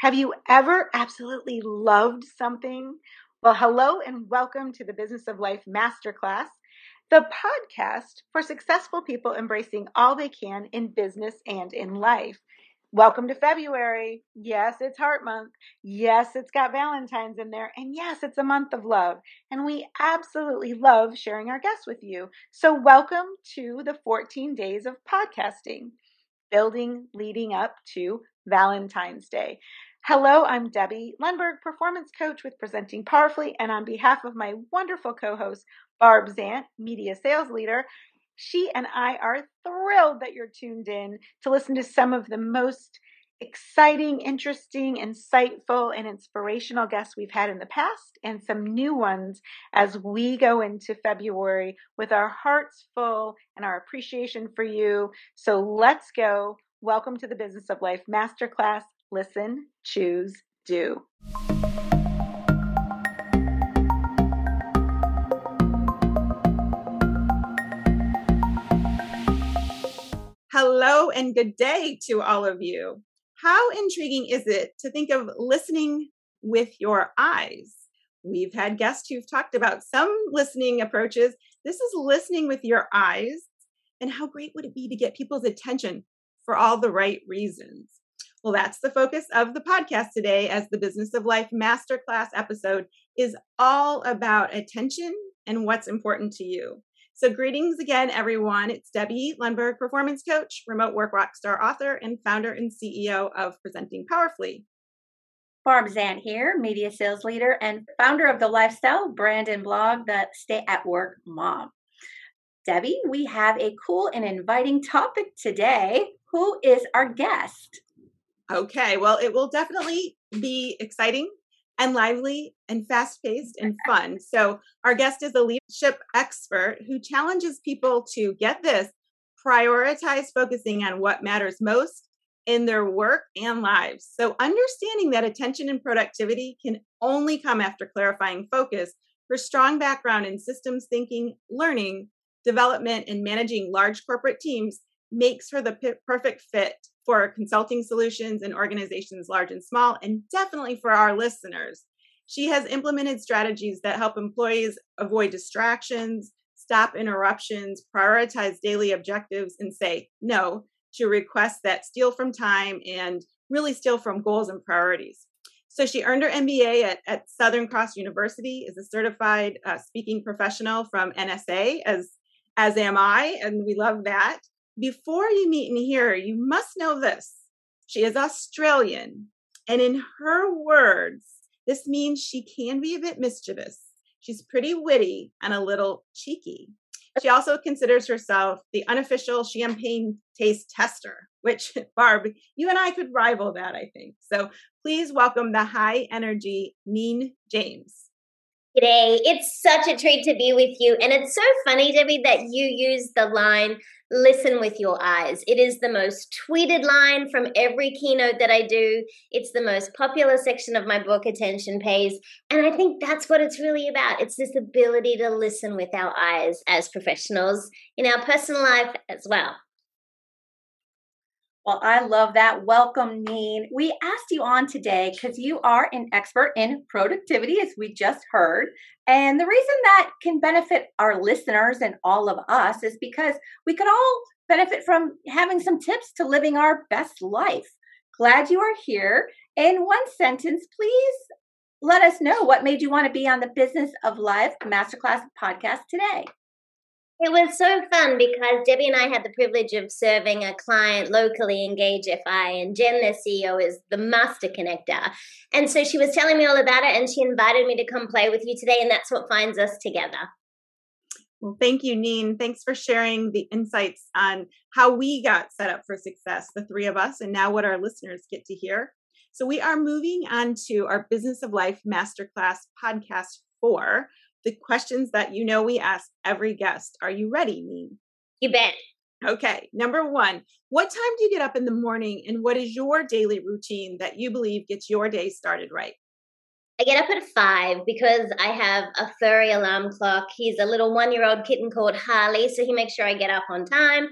Have you ever absolutely loved something? Well, hello and welcome to the Business of Life Masterclass, the podcast for successful people embracing all they can in business and in life. Welcome to February. Yes, it's Heart Month. Yes, it's got Valentine's in there. And yes, it's a month of love. And we absolutely love sharing our guests with you. So, welcome to the 14 days of podcasting, building leading up to Valentine's Day. Hello, I'm Debbie Lundberg, performance coach with Presenting Powerfully, and on behalf of my wonderful co host, Barb Zant, media sales leader, she and I are thrilled that you're tuned in to listen to some of the most exciting, interesting, insightful, and inspirational guests we've had in the past, and some new ones as we go into February with our hearts full and our appreciation for you. So let's go. Welcome to the Business of Life Masterclass listen, choose, do. Hello and good day to all of you. How intriguing is it to think of listening with your eyes? We've had guests who've talked about some listening approaches. This is listening with your eyes. And how great would it be to get people's attention for all the right reasons? Well, that's the focus of the podcast today, as the Business of Life Masterclass episode is all about attention and what's important to you. So, greetings again, everyone. It's Debbie Lundberg, performance coach, remote work rockstar author, and founder and CEO of Presenting Powerfully. Barb Zant here, media sales leader and founder of the lifestyle brand and blog, The Stay at Work Mom. Debbie, we have a cool and inviting topic today. Who is our guest? Okay, well, it will definitely be exciting and lively and fast paced and fun. So, our guest is a leadership expert who challenges people to get this prioritize focusing on what matters most in their work and lives. So, understanding that attention and productivity can only come after clarifying focus. Her strong background in systems thinking, learning, development, and managing large corporate teams makes her the p- perfect fit for consulting solutions and organizations large and small, and definitely for our listeners. She has implemented strategies that help employees avoid distractions, stop interruptions, prioritize daily objectives, and say no to requests that steal from time and really steal from goals and priorities. So she earned her MBA at, at Southern Cross University, is a certified uh, speaking professional from NSA, as as am I, and we love that. Before you meet and hear, her, you must know this. She is Australian. And in her words, this means she can be a bit mischievous. She's pretty witty and a little cheeky. She also considers herself the unofficial champagne taste tester, which, Barb, you and I could rival that, I think. So please welcome the high energy Neen James. G'day. It's such a treat to be with you. And it's so funny, Debbie, that you use the line, listen with your eyes. It is the most tweeted line from every keynote that I do. It's the most popular section of my book, Attention Pays. And I think that's what it's really about. It's this ability to listen with our eyes as professionals in our personal life as well. Well, I love that. Welcome, Neen. We asked you on today because you are an expert in productivity, as we just heard. And the reason that can benefit our listeners and all of us is because we could all benefit from having some tips to living our best life. Glad you are here. In one sentence, please let us know what made you want to be on the Business of Life Masterclass podcast today. It was so fun because Debbie and I had the privilege of serving a client locally, Engage FI, and Jen, their CEO, is the master connector. And so she was telling me all about it and she invited me to come play with you today, and that's what finds us together. Well, thank you, Neen. Thanks for sharing the insights on how we got set up for success, the three of us, and now what our listeners get to hear. So, we are moving on to our Business of Life Masterclass podcast four, the questions that you know we ask every guest. Are you ready, Neen? You bet. Okay, number one, what time do you get up in the morning and what is your daily routine that you believe gets your day started right? I get up at five because I have a furry alarm clock. He's a little one year old kitten called Harley, so he makes sure I get up on time.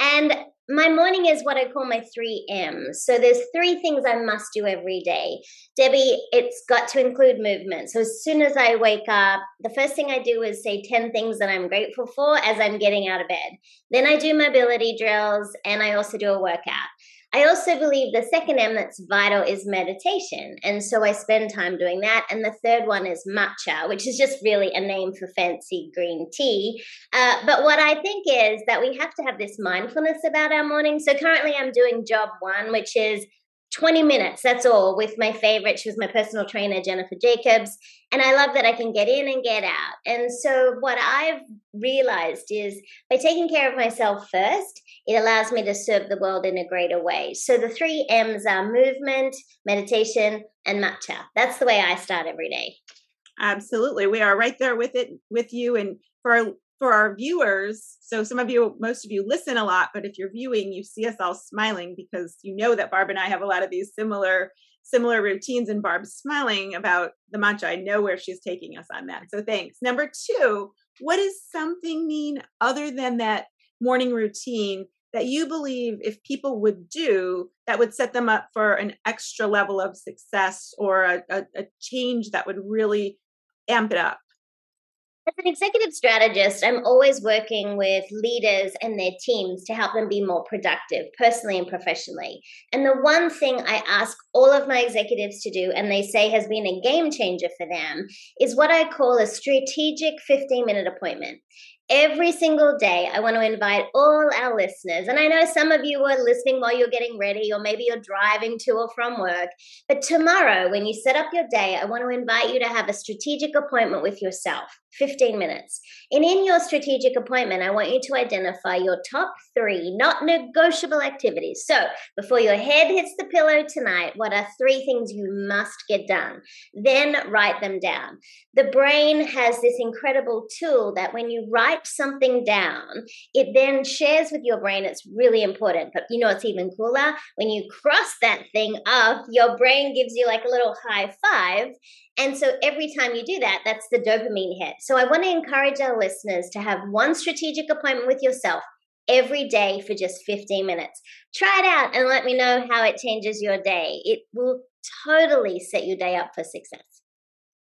And my morning is what I call my three M's. So there's three things I must do every day. Debbie, it's got to include movement. So as soon as I wake up, the first thing I do is say 10 things that I'm grateful for as I'm getting out of bed. Then I do mobility drills and I also do a workout. I also believe the second M that's vital is meditation. And so I spend time doing that. And the third one is matcha, which is just really a name for fancy green tea. Uh, but what I think is that we have to have this mindfulness about our morning. So currently I'm doing job one, which is 20 minutes, that's all, with my favorite. She was my personal trainer, Jennifer Jacobs. And I love that I can get in and get out. And so, what I've realized is by taking care of myself first, it allows me to serve the world in a greater way. So, the three M's are movement, meditation, and matcha. That's the way I start every day. Absolutely. We are right there with it with you. And for our for our viewers, so some of you, most of you listen a lot, but if you're viewing, you see us all smiling because you know that Barb and I have a lot of these similar similar routines and Barb's smiling about the matcha. I know where she's taking us on that. So thanks. Number two, what does something Neen other than that morning routine that you believe if people would do that would set them up for an extra level of success or a, a, a change that would really amp it up? As an executive strategist, I'm always working with leaders and their teams to help them be more productive, personally and professionally. And the one thing I ask all of my executives to do, and they say has been a game changer for them, is what I call a strategic 15 minute appointment every single day, I want to invite all our listeners. And I know some of you are listening while you're getting ready, or maybe you're driving to or from work. But tomorrow, when you set up your day, I want to invite you to have a strategic appointment with yourself. 15 minutes. And in your strategic appointment, I want you to identify your top three not negotiable activities. So before your head hits the pillow tonight, what are three things you must get done? Then write them down. The brain has this incredible tool that when you write something down, it then shares with your brain. It's really important. But you know, it's even cooler when you cross that thing off, your brain gives you like a little high five and so every time you do that, that's the dopamine hit. So I want to encourage our listeners to have one strategic appointment with yourself every day for just 15 minutes. Try it out and let me know how it changes your day. It will totally set your day up for success.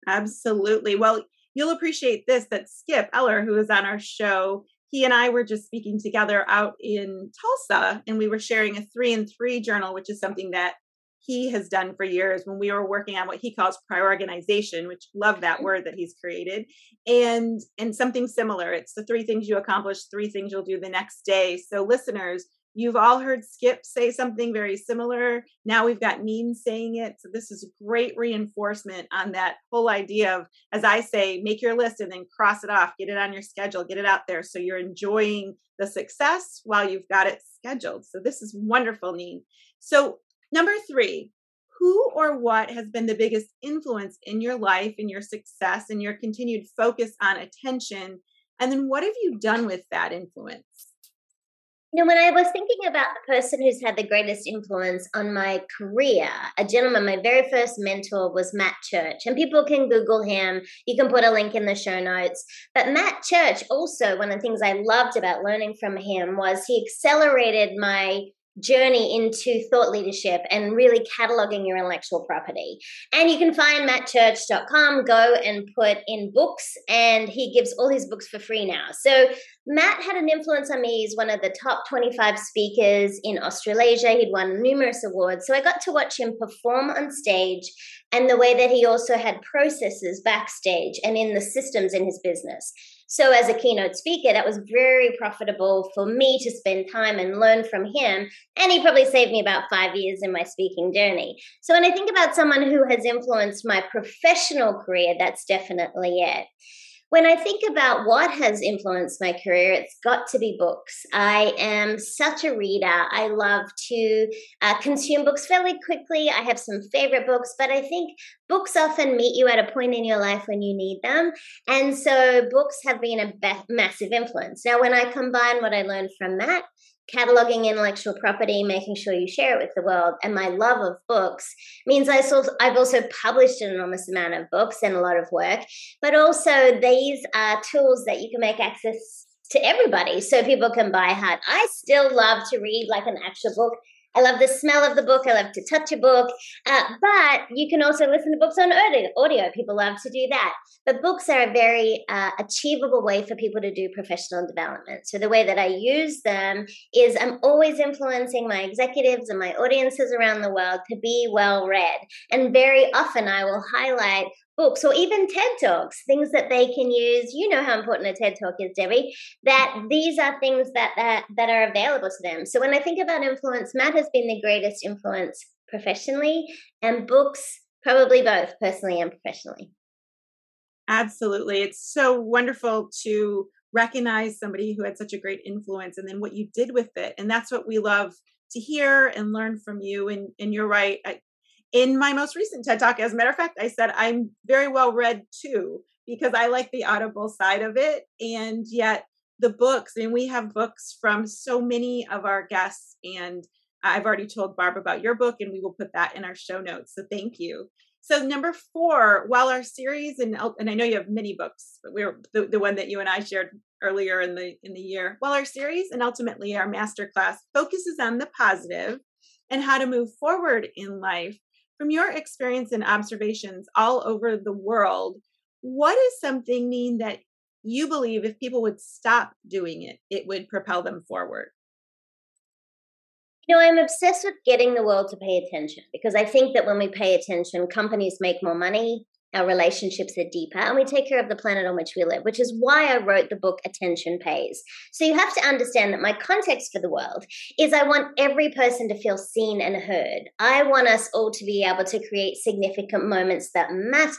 Absolutely. Well, you'll appreciate this that Skip Eller, who is on our show, he and I were just speaking together out in Tulsa, and we were sharing a three and three journal, which is something that he has done for years when we were working on what he calls prioritization which love that word that he's created and and something similar. It's the three things you accomplish three things you'll do the next day. So listeners you've all heard skip say something very similar. Now we've got Neen saying it. So this is great reinforcement on that whole idea of as i say make your list and then cross it off get it on your schedule get it out there. So you're enjoying the success while you've got it scheduled. So this is wonderful Neen so Number three, who or what has been the biggest influence in your life, in your success, and your continued focus on attention? And then what have you done with that influence? You know, when I was thinking about the person who's had the greatest influence on my career, a gentleman, my very first mentor was Matt Church. And people can Google him. You can put a link in the show notes. But Matt Church, also, one of the things I loved about learning from him was he accelerated my journey into thought leadership and really cataloging your intellectual property. And you can find mattchurch.com, go and put in books, and he gives all his books for free now. So Matt had an influence on me. He's one of the top 25 speakers in Australasia. He'd won numerous awards. So I got to watch him perform on stage and the way that he also had processes backstage and in the systems in his business. So, as a keynote speaker, that was very profitable for me to spend time and learn from him. And he probably saved me about five years in my speaking journey. So, when I think about someone who has influenced my professional career, that's definitely it when I think about what has influenced my career, it's got to be books. I am such a reader. I love to uh, consume books fairly quickly. I have some favorite books, but I think books often meet you at a point in your life when you need them. And so books have been a be- massive influence. Now, when I combine what I learned from Matt cataloging intellectual property, making sure you share it with the world, and my love of books means I saw, I've also published an enormous amount of books and a lot of work, but also these are tools that you can make access to everybody so people can buy hard. I still love to read like an actual book. I love the smell of the book. I love to touch a book. Uh, but you can also listen to books on audio. People love to do that. But books are a very uh, achievable way for people to do professional development. So the way that I use them is I'm always influencing my executives and my audiences around the world to be well read. And very often I will highlight books or even TED Talks, things that they can use. You know how important a TED Talk is, Debbie, that mm-hmm. these are things that, that, that are available to them. So when I think about influence, Matt has been the greatest influence professionally, and books, probably both personally and professionally. Absolutely. It's so wonderful to recognize somebody who had such a great influence and then what you did with it. And that's what we love to hear and learn from you. And, and you're right. I, in my most recent TED Talk, as a matter of fact, I said I'm very well read too, because I like the audible side of it. And yet, the books, and we have books from so many of our guests. And I've already told Barb about your book, and we will put that in our show notes. So, thank you. So, number four, while our series, and, and I know you have many books, but we're the, the one that you and I shared earlier in the in the year while our series and ultimately our masterclass focuses on the positive and how to move forward in life from your experience and observations all over the world, what is something Neen that you believe if people would stop doing it, it would propel them forward? You know, I'm obsessed with getting the world to pay attention because I think that when we pay attention, companies make more money, our relationships are deeper and we take care of the planet on which we live, which is why I wrote the book Attention Pays. So you have to understand that my context for the world is I want every person to feel seen and heard. I want us all to be able to create significant moments that matter.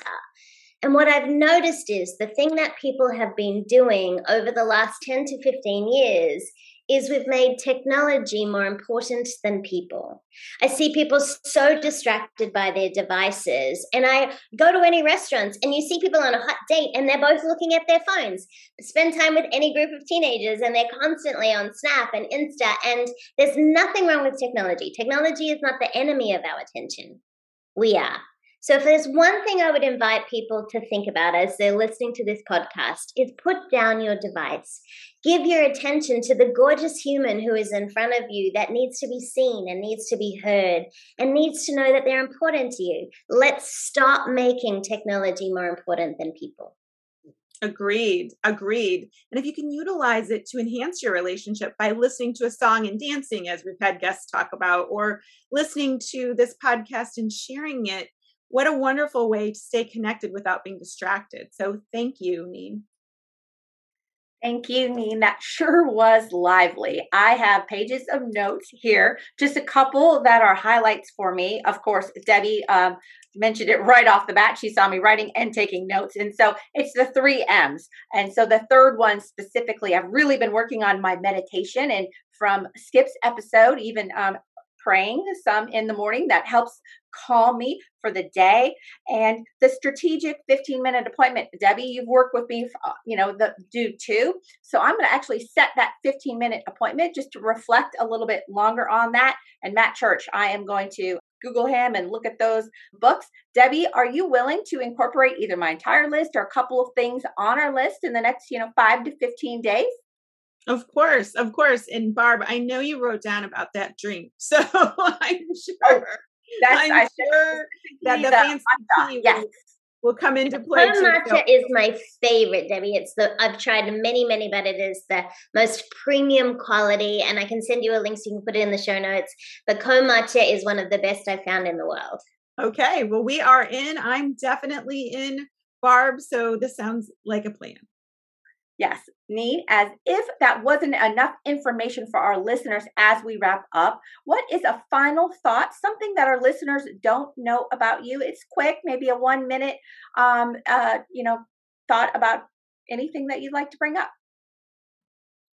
And what I've noticed is the thing that people have been doing over the last 10 to 15 years is we've made technology more important than people. I see people so distracted by their devices. And I go to any restaurants and you see people on a hot date and they're both looking at their phones. Spend time with any group of teenagers and they're constantly on Snap and Insta. And there's nothing wrong with technology. Technology is not the enemy of our attention. We are. So, if there's one thing I would invite people to think about as they're listening to this podcast, is put down your device. Give your attention to the gorgeous human who is in front of you that needs to be seen and needs to be heard and needs to know that they're important to you. Let's stop making technology more important than people. Agreed. Agreed. And if you can utilize it to enhance your relationship by listening to a song and dancing, as we've had guests talk about, or listening to this podcast and sharing it, what a wonderful way to stay connected without being distracted. So thank you, Neen. Thank you, Neen. That sure was lively. I have pages of notes here, just a couple that are highlights for me. Of course, Debbie um, mentioned it right off the bat. She saw me writing and taking notes. And so it's the three M's. And so the third one specifically, I've really been working on my meditation. And from Skip's episode, even um, praying some in the morning that helps calm me for the day. And the strategic 15 minute appointment debbie you've worked with me uh, you know the do too. So i'm going to actually set that 15 minute appointment just to reflect a little bit longer on that. And matt church i am going to google him and look at those books. Debbie are you willing to incorporate either my entire list or a couple of things on our list in the next you know 5 to 15 days of course, of course. And Barb, I know you wrote down about that drink, so I'm oh, sure. That's, I'm I sure that the fancy tea yes. will, will, come into play. Too, matcha is my favorite, Debbie. It's the I've tried many, many, but it is the most premium quality, and I can send you a link so you can put it in the show notes. But Matcha is one of the best I've found in the world. Okay, well, we are in. I'm definitely in, Barb. So this sounds like a plan. Yes, Neen as if that wasn't enough information for our listeners as we wrap up. What is a final thought, something that our listeners don't know about you? It's quick, maybe a one minute, um, uh, you know, thought about anything that you'd like to bring up.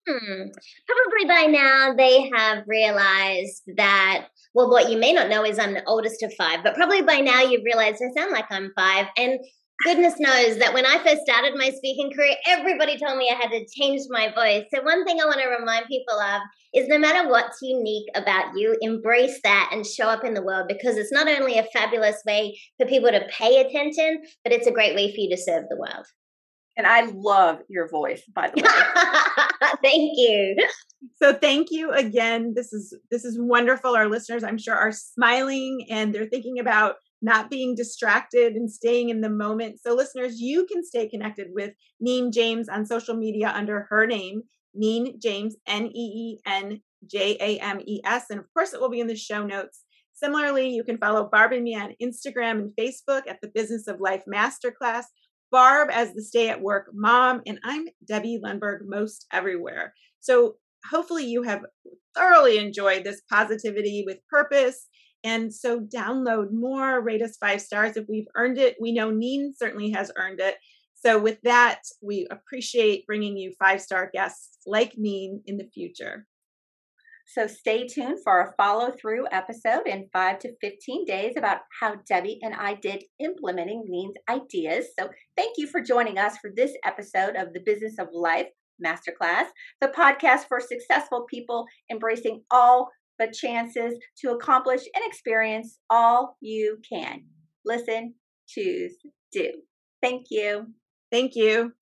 Hmm. Probably by now they have realized that, well, what you may not know is I'm the oldest of five, but probably by now you've realized I sound like I'm five. And goodness knows that when I first started my speaking career, everybody told me I had to change my voice. So, one thing I want to remind people of is no matter what's unique about you, embrace that and show up in the world because it's not only a fabulous way for people to pay attention, but it's a great way for you to serve the world. And I love your voice, by the way. Thank you. So thank you again. This is this is wonderful. Our listeners, I'm sure, are smiling and they're thinking about not being distracted and staying in the moment. So listeners, you can stay connected with Neen James on social media under her name, Neen James, N E E N J A M E S. And of course, it will be in the show notes. Similarly, you can follow Barb and me on Instagram and Facebook at the Business of Life Masterclass, Barb as the Stay at Work Mom, and I'm Debbie Lundberg most everywhere. So hopefully you have thoroughly enjoyed this positivity with purpose. And so download more, rate us five stars if we've earned it. We know Neen certainly has earned it. So with that, we appreciate bringing you five star guests like Neen in the future. So stay tuned for a follow through episode in five to 15 days about how Debbie and I did implementing Neen's ideas. So thank you for joining us for this episode of the Business of Life Masterclass, the podcast for successful people embracing all the chances to accomplish and experience all you can. Listen, choose, do. Thank you. Thank you.